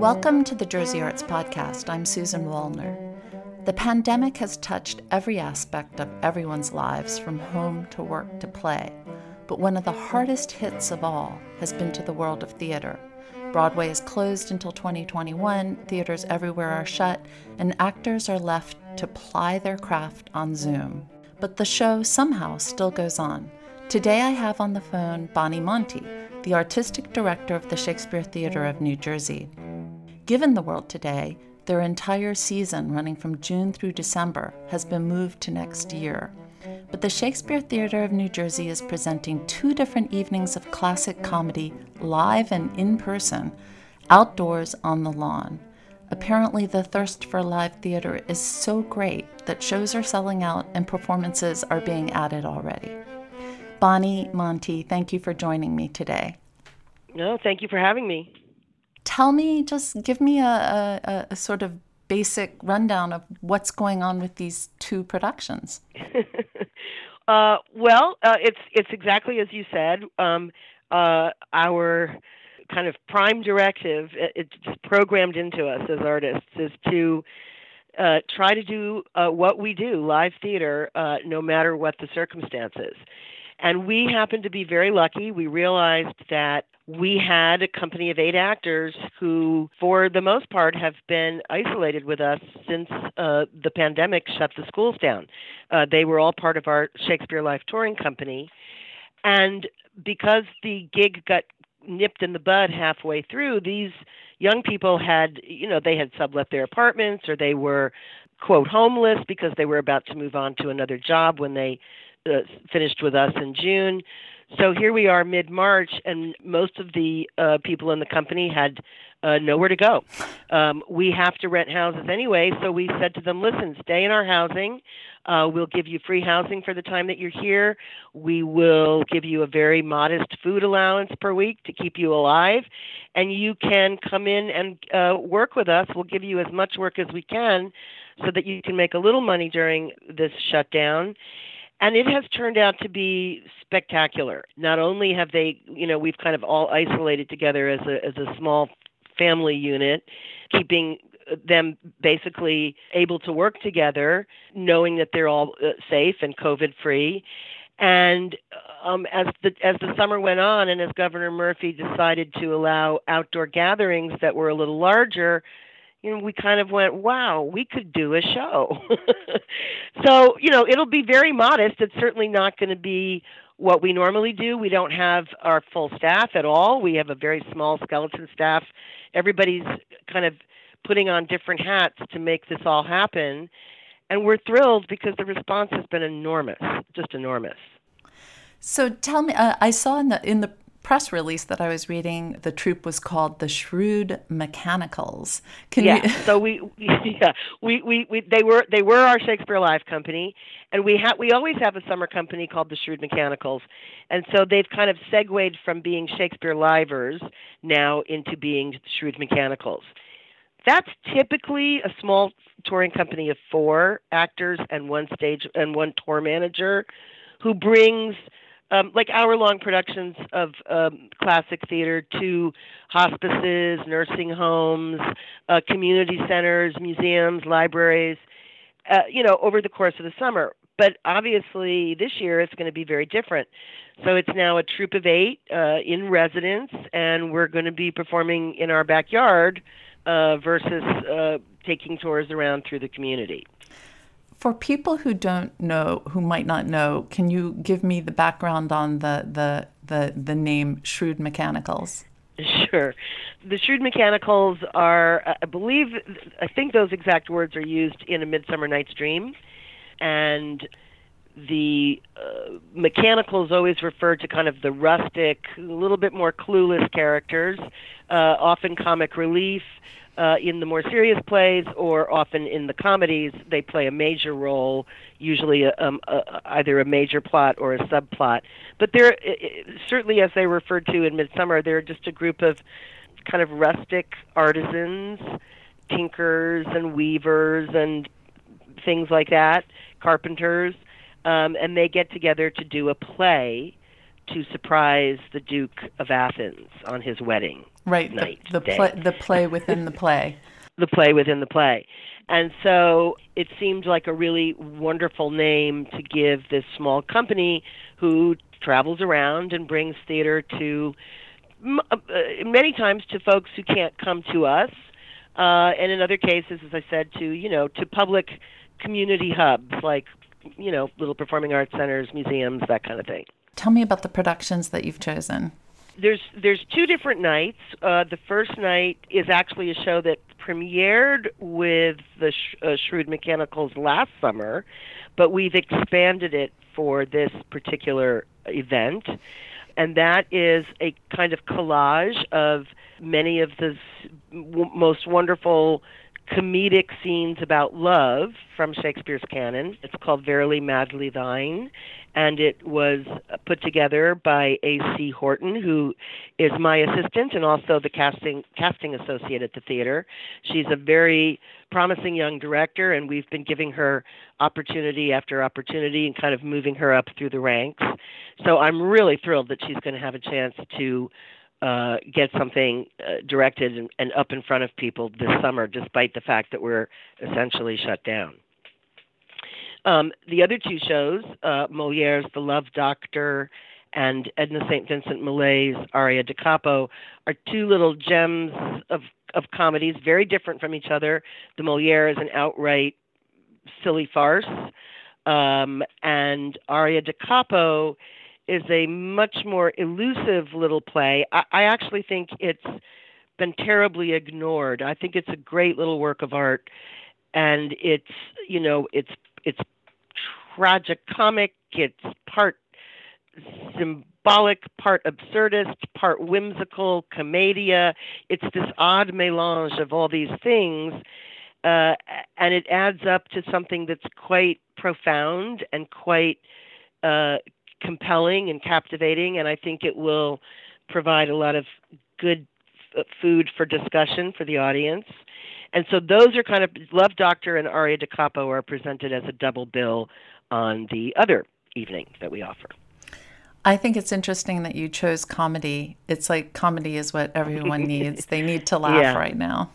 Welcome to the Jersey Arts Podcast. I'm Susan Wallner. The pandemic has touched every aspect of everyone's lives, from home to work to play. But one of the hardest hits of all has been to the world of theater. Broadway is closed until 2021, theaters everywhere are shut, and actors are left to ply their craft on Zoom. But the show somehow still goes on. Today I have on the phone Bonnie Monte, the artistic director of the Shakespeare Theater of New Jersey. Given the world today, their entire season, running from June through December, has been moved to next year. But the Shakespeare Theater of New Jersey is presenting two different evenings of classic comedy, live and in person, outdoors on the lawn. Apparently, the thirst for live theater is so great that shows are selling out and performances are being added already. Bonnie Monte, thank you for joining me today. No, thank you for having me tell me, just give me a, a, a sort of basic rundown of what's going on with these two productions. uh, well, uh, it's it's exactly as you said. Um, uh, our kind of prime directive, it's programmed into us as artists, is to uh, try to do uh, what we do, live theater, uh, no matter what the circumstances. And we happened to be very lucky. We realized that we had a company of eight actors who, for the most part, have been isolated with us since uh, the pandemic shut the schools down. Uh, they were all part of our Shakespeare Live touring company. And because the gig got nipped in the bud halfway through, these young people had, you know, they had sublet their apartments or they were, quote, homeless because they were about to move on to another job when they uh, finished with us in June. So here we are mid March, and most of the uh, people in the company had uh, nowhere to go. Um, we have to rent houses anyway, so we said to them, listen, stay in our housing. Uh, we'll give you free housing for the time that you're here. We will give you a very modest food allowance per week to keep you alive. And you can come in and uh, work with us. We'll give you as much work as we can so that you can make a little money during this shutdown and it has turned out to be spectacular. Not only have they, you know, we've kind of all isolated together as a as a small family unit, keeping them basically able to work together, knowing that they're all uh, safe and COVID free. And um, as the as the summer went on, and as Governor Murphy decided to allow outdoor gatherings that were a little larger, you know, we kind of went, wow, we could do a show. so, you know, it'll be very modest. It's certainly not going to be what we normally do. We don't have our full staff at all. We have a very small skeleton staff. Everybody's kind of putting on different hats to make this all happen. And we're thrilled because the response has been enormous, just enormous. So tell me, uh, I saw in the in the press release that I was reading, the troupe was called the Shrewd Mechanicals. Can yeah, you... so we, yeah, we, we, we, they were they were our Shakespeare Live company, and we have we always have a summer company called the Shrewd Mechanicals, and so they've kind of segued from being Shakespeare Livers now into being Shrewd Mechanicals. That's typically a small touring company of four actors and one stage and one tour manager, who brings um, like hour long productions of um, classic theater to hospices, nursing homes, uh, community centers, museums, libraries, uh, you know, over the course of the summer. But obviously, this year it's going to be very different. So it's now a troupe of eight uh, in residence, and we're going to be performing in our backyard uh, versus uh, taking tours around through the community. For people who don't know, who might not know, can you give me the background on the the the, the name Shrewd Mechanicals? Sure. The Shrewd Mechanicals are, I believe, I think those exact words are used in A Midsummer Night's Dream. And the uh, mechanicals always refer to kind of the rustic, a little bit more clueless characters, uh, often comic relief, uh, in the more serious plays or often in the comedies, they play a major role, usually a, um, a, either a major plot or a subplot. But they're certainly, as they referred to in Midsummer, they're just a group of kind of rustic artisans, tinkers and weavers and things like that, carpenters, um, and they get together to do a play to surprise the Duke of Athens on his wedding right night. The, the play, the play within the play. the play within the play. And so it seemed like a really wonderful name to give this small company who travels around and brings theater to uh, many times to folks who can't come to us, uh, and in other cases, as I said, to you know to public community hubs like you know little performing arts centers, museums, that kind of thing. Tell me about the productions that you've chosen. There's there's two different nights. Uh, the first night is actually a show that premiered with the Sh- uh, Shrewd Mechanicals last summer, but we've expanded it for this particular event. And that is a kind of collage of many of the most wonderful comedic scenes about love from Shakespeare's canon. It's called Verily Madly Thine, and it was put together by A.C. Horton, who is my assistant and also the casting casting associate at the theater. She's a very promising young director, and we've been giving her opportunity after opportunity and kind of moving her up through the ranks. So I'm really thrilled that she's going to have a chance to uh, get something uh, directed and, and up in front of people this summer, despite the fact that we're essentially shut down. Um, the other two shows, uh, Moliere's The Love Doctor and Edna St. Vincent Millay's Aria da Capo, are two little gems of, of comedies, very different from each other. The Moliere is an outright silly farce, um, and Aria da Capo is a much more elusive little play. I, I actually think it's been terribly ignored. I think it's a great little work of art, and it's you know it's it's tragic comic. It's part symbolic, part absurdist, part whimsical, commedia. It's this odd melange of all these things, uh, and it adds up to something that's quite profound and quite uh, compelling and captivating, and I think it will provide a lot of good food for discussion for the audience. And so those are kind of Love Doctor and Aria da Capo are presented as a double bill on the other evening that we offer. I think it's interesting that you chose comedy. It's like comedy is what everyone needs. they need to laugh Yeah. right now.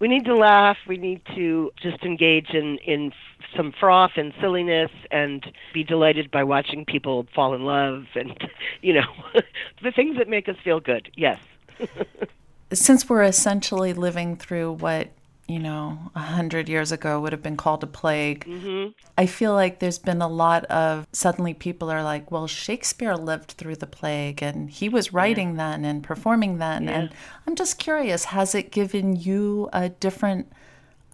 we need to laugh. We need to just engage in in some froth and silliness, and be delighted by watching people fall in love, and you know, the things that make us feel good. Yes. Since we're essentially living through what, you know, a hundred years ago would have been called a plague, hmm I feel like there's been a lot of suddenly people are like, well, Shakespeare lived through the plague and he was writing then and performing then. Yeah. And I'm just curious, has it given you a different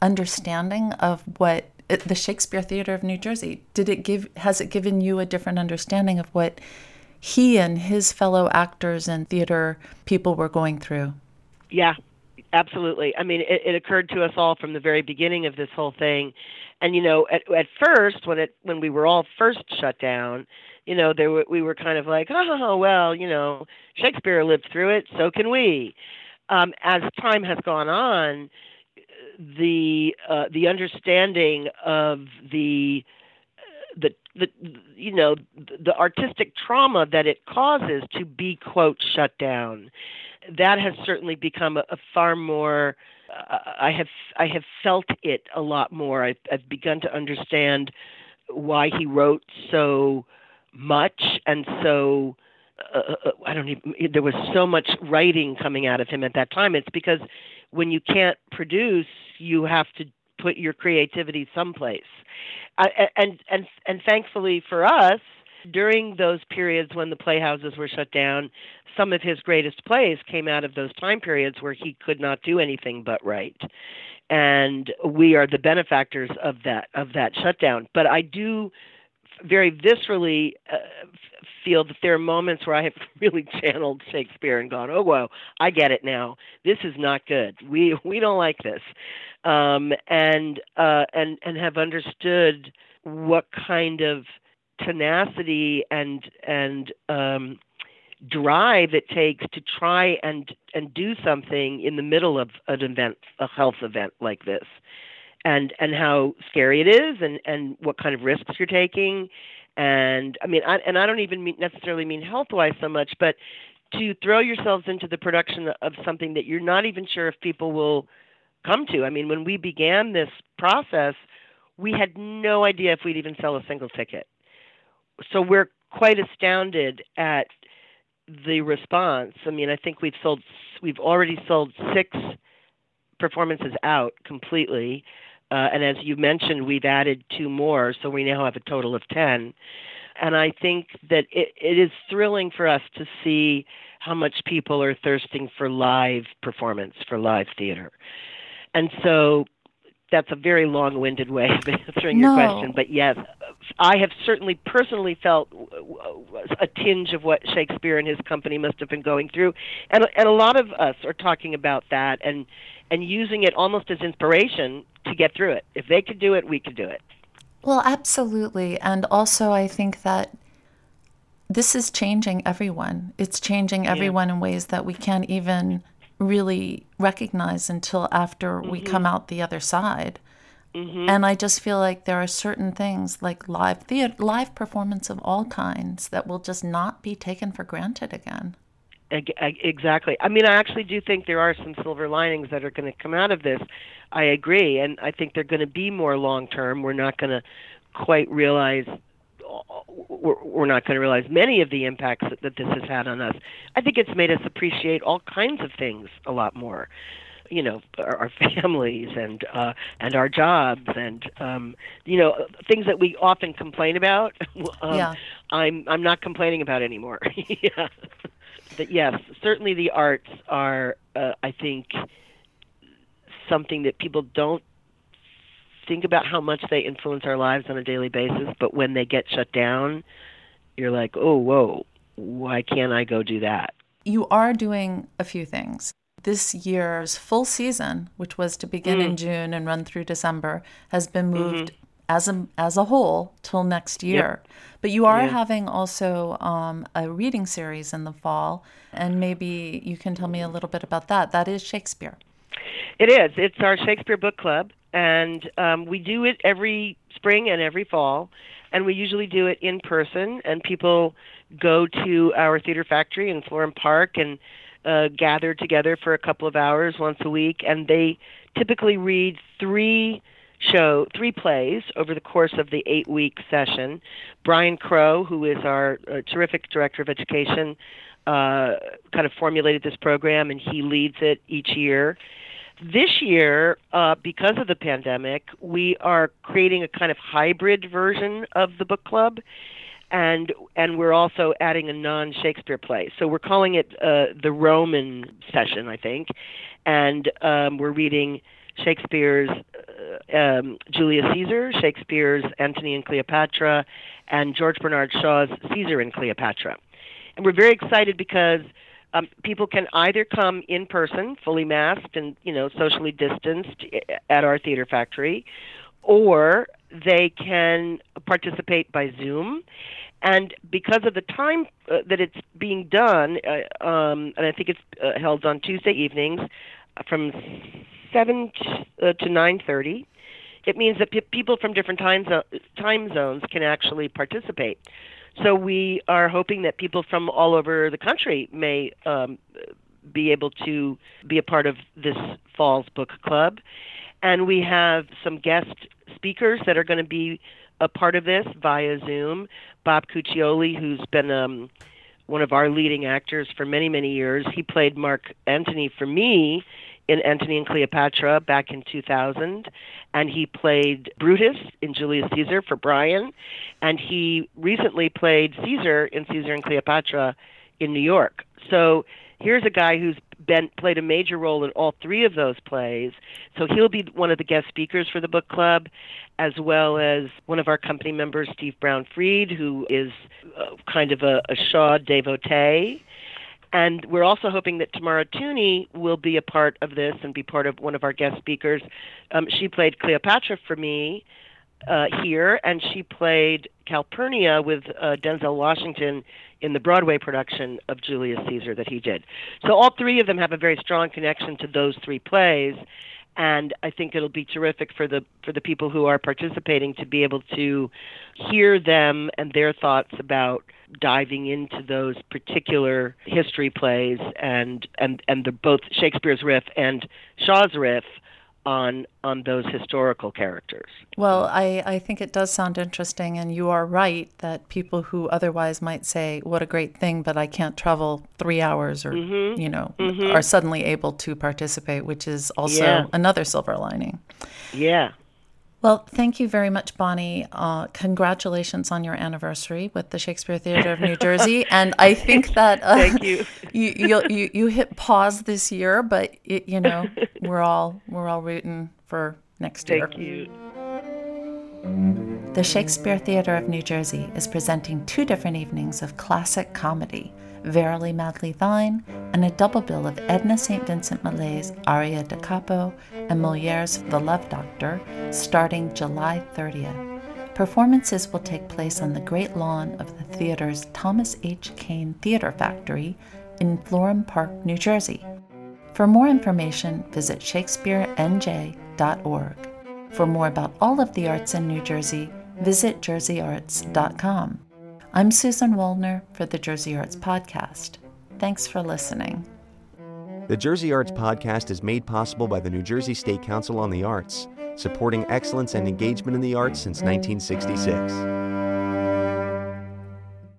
understanding of what uh, the Shakespeare Theater of New Jersey did it give has it given you a different understanding of what he and his fellow actors and theater people were going through? Yeah, absolutely. I mean, it, it occurred to us all from the very beginning of this whole thing, and you know, at at first, when it when we were all first shut down, you know, there were, we were kind of like, oh well, you know, Shakespeare lived through it, so can we. Um, as time has gone on, the uh, the understanding of the the the you know the artistic trauma that it causes to be quote shut down that has certainly become a, a far more uh, I have I have felt it a lot more. I've, I've begun to understand why he wrote so much and so uh, uh, I don't even there was so much writing coming out of him at that time. It's because when you can't produce you have to put your creativity someplace. Uh, and and and thankfully for us during those periods when the playhouses were shut down some of his greatest plays came out of those time periods where he could not do anything but write and we are the benefactors of that of that shutdown but i do very viscerally uh, feel that there are moments where I have really channeled Shakespeare and gone, "Oh, whoa, I get it now. This is not good. We we don't like this," um, and uh, and and have understood what kind of tenacity and and um, drive it takes to try and and do something in the middle of an event, a health event like this and and how scary it is and and what kind of risks you're taking and I mean, I, and I don't even mean, necessarily mean health wise so much, but to throw yourselves into the production of something that you're not even sure if people will come to. I mean, when we began this process, we had no idea if we'd even sell a single ticket. So we're quite astounded at the response. I mean, I think we've sold, we've already sold six performances out completely. Uh, and as you mentioned, we've added two more, so we now have a total of 10. And I think that it, it is thrilling for us to see how much people are thirsting for live performance, for live theater. And so that's a very long-winded way of answering no. your question, but yes, I have certainly personally felt a tinge of what Shakespeare and his company must have been going through, and and a lot of us are talking about that and and using it almost as inspiration to get through it. If they could do it, we could do it. Well, absolutely, and also I think that this is changing everyone. It's changing everyone yeah. in ways that we can't even really recognize until after mm-hmm. we come out the other side. Mm-hmm. And I just feel like there are certain things like live theater, live performance of all kinds that will just not be taken for granted again. Exactly. I mean, I actually do think there are some silver linings that are going to come out of this. I agree, and I think they're going to be more long term. We're not going to quite realize we're, not going to realize many of the impacts that, this has had on us. I think it's made us appreciate all kinds of things a lot more. You know, our, our families and uh, and our jobs and um, you know things that we often complain about. um, yeah. I'm I'm not complaining about anymore. yeah. But yes, certainly the arts are. Uh, I think something that people don't think about how much they influence our lives on a daily basis, but when they get shut down, you're like, oh, whoa, why can't I go do that? You are doing a few things. This year's full season, which was to begin mm. in June and run through December, has been mm-hmm. moved mm-hmm. as a as a whole till next year. Yep. But you are yeah. having also um, a reading series in the fall, and maybe you can tell me a little bit about that. That is Shakespeare. It is. It's our Shakespeare book club, and um, we do it every spring and every fall, and we usually do it in person. And people go to our theater factory in Florham Park and uh, gather together for a couple of hours once a week, and they typically read three show three plays over the course of the eight week session. Brian Crowe, who is our uh, terrific director of education, uh, kind of formulated this program, and he leads it each year. This year, uh, because of the pandemic, we are creating a kind of hybrid version of the book club, and and we're also adding a non-Shakespeare play. So we're calling it uh, the Roman session, I think, and um, we're reading Shakespeare's uh, um, Julius Caesar, Shakespeare's Antony and Cleopatra, and George Bernard Shaw's Caesar and Cleopatra. And we're very excited because um, people can either come in person, fully masked and you know socially distanced at our theater factory, or they can participate by Zoom. And because of the time uh, that it's being done, uh, um, and I think it's uh, held on Tuesday evenings from seven uh, to nine thirty, it means that people from different time, zo- time zones can actually participate. So we are hoping that people from all over the country may um, be able to be a part of this fall's book club. And we have some guest speakers that are going to be a part of this via Zoom. Bob Cuccioli, who's been um, one of our leading actors for many, many years, he played Mark Antony for me in Antony and Cleopatra back in 2000, and he played Brutus in Julius Caesar for Brian, and he recently played Caesar in Caesar and Cleopatra in New York. So here's a guy who's been played a major role in all three of those plays. So he'll be one of the guest speakers for the book club, as well as one of our company members, Steve Brown Fried, who is uh, kind of a, a Shaw devotee. And we're also hoping that Tamara Tunie will be a part of this and be part of one of our guest speakers. Um, she played Cleopatra for me uh, here, and she played Calpurnia with uh, Denzel Washington in the Broadway production of Julius Caesar that he did. So all three of them have a very strong connection to those three plays. And I think it'll be terrific for the for the people who are participating to be able to hear them and their thoughts about diving into those particular history plays and and and the both Shakespeare's riff and Shaw's riff on on those historical characters. Well, I, I think it does sound interesting, and you are right that people who otherwise might say, "What a great thing," but I can't travel three hours, or mm-hmm. you know, mm-hmm. are suddenly able to participate, which is also yeah. another silver lining. Yeah, well, thank you very much, Bonnie. Uh, congratulations on your anniversary with the Shakespeare Theater of New Jersey. And I think that uh, thank you. you, you you hit pause this year, but it, you know we're all we're all rooting for next year. Thank you. The Shakespeare Theater of New Jersey is presenting two different evenings of classic comedy Verily Madly Thine, and a double bill of Edna St. Vincent Millay's Aria da Capo and Moliere's The Love Doctor, starting July 30th. Performances will take place on the great lawn of the theater's Thomas H. Kean Theater Factory in Florham Park, New Jersey. For more information, visit shakespearenj.org. For more about all of the arts in New Jersey, visit jerseyarts.com. I'm Susan Wallner for the Jersey Arts Podcast. Thanks for listening. The Jersey Arts Podcast is made possible by the New Jersey State Council on the Arts, supporting excellence and engagement in the arts since 1966.